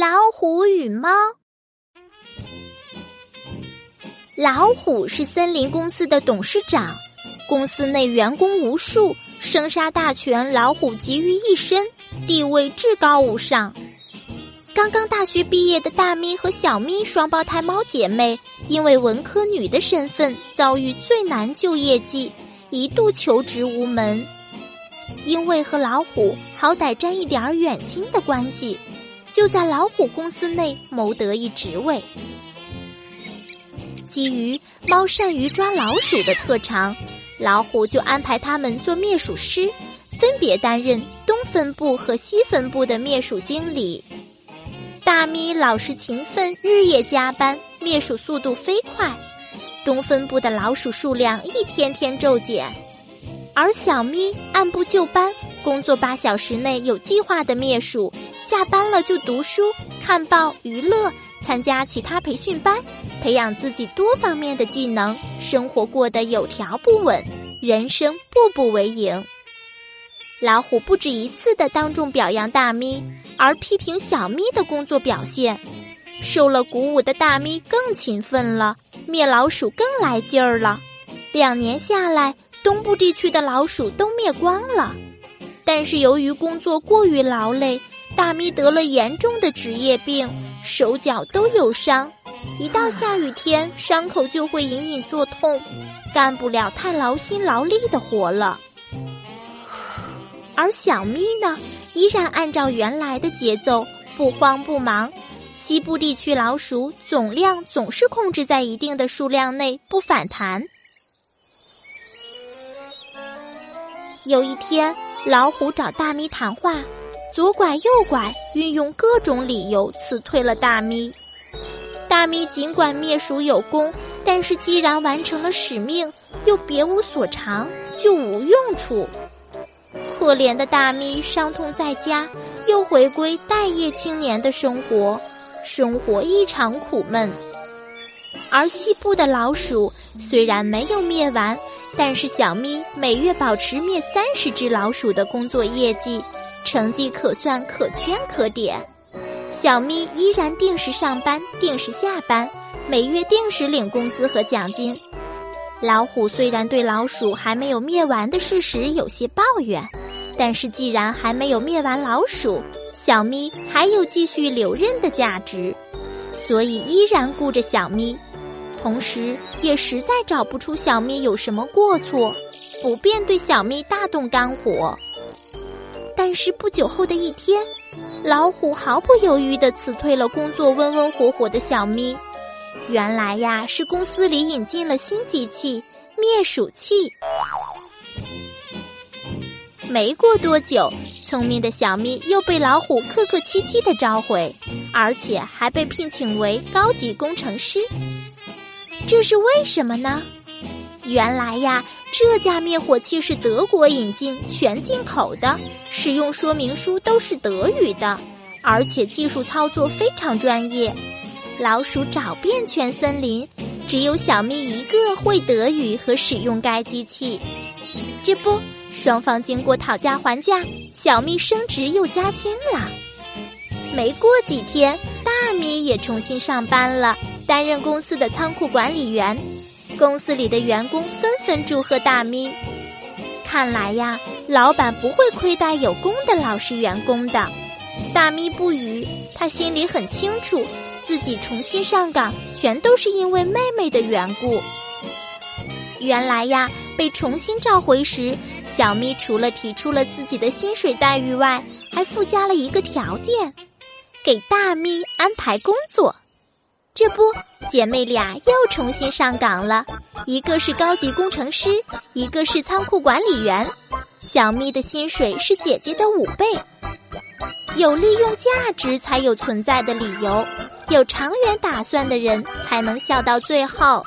老虎与猫。老虎是森林公司的董事长，公司内员工无数，生杀大权老虎集于一身，地位至高无上。刚刚大学毕业的大咪和小咪双胞胎猫姐妹，因为文科女的身份遭遇最难就业季，一度求职无门。因为和老虎好歹沾一点远亲的关系。就在老虎公司内谋得一职位。基于猫善于抓老鼠的特长，老虎就安排他们做灭鼠师，分别担任东分部和西分部的灭鼠经理。大咪老实勤奋，日夜加班，灭鼠速度飞快，东分部的老鼠数量一天天骤减，而小咪按部就班，工作八小时内有计划的灭鼠。下班了就读书、看报、娱乐，参加其他培训班，培养自己多方面的技能，生活过得有条不紊，人生步步为营。老虎不止一次的当众表扬大咪，而批评小咪的工作表现。受了鼓舞的大咪更勤奋了，灭老鼠更来劲儿了。两年下来，东部地区的老鼠都灭光了。但是由于工作过于劳累。大咪得了严重的职业病，手脚都有伤，一到下雨天，伤口就会隐隐作痛，干不了太劳心劳力的活了。而小咪呢，依然按照原来的节奏，不慌不忙。西部地区老鼠总量总是控制在一定的数量内，不反弹。有一天，老虎找大咪谈话。左拐右拐，运用各种理由辞退了大咪。大咪尽管灭鼠有功，但是既然完成了使命，又别无所长，就无用处。可怜的大咪伤痛在家，又回归待业青年的生活，生活异常苦闷。而西部的老鼠虽然没有灭完，但是小咪每月保持灭三十只老鼠的工作业绩。成绩可算可圈可点，小咪依然定时上班、定时下班，每月定时领工资和奖金。老虎虽然对老鼠还没有灭完的事实有些抱怨，但是既然还没有灭完老鼠，小咪还有继续留任的价值，所以依然顾着小咪，同时也实在找不出小咪有什么过错，不便对小咪大动肝火。但是不久后的一天，老虎毫不犹豫地辞退了工作温温火火的小咪。原来呀，是公司里引进了新机器——灭鼠器。没过多久，聪明的小咪又被老虎客客气气地召回，而且还被聘请为高级工程师。这是为什么呢？原来呀。这架灭火器是德国引进，全进口的，使用说明书都是德语的，而且技术操作非常专业。老鼠找遍全森林，只有小咪一个会德语和使用该机器。这不，双方经过讨价还价，小咪升职又加薪了。没过几天，大咪也重新上班了，担任公司的仓库管理员。公司里的员工纷纷祝贺大咪。看来呀，老板不会亏待有功的老实员工的。大咪不语，他心里很清楚，自己重新上岗全都是因为妹妹的缘故。原来呀，被重新召回时，小咪除了提出了自己的薪水待遇外，还附加了一个条件，给大咪安排工作。这不，姐妹俩又重新上岗了，一个是高级工程师，一个是仓库管理员。小咪的薪水是姐姐的五倍。有利用价值才有存在的理由，有长远打算的人才能笑到最后。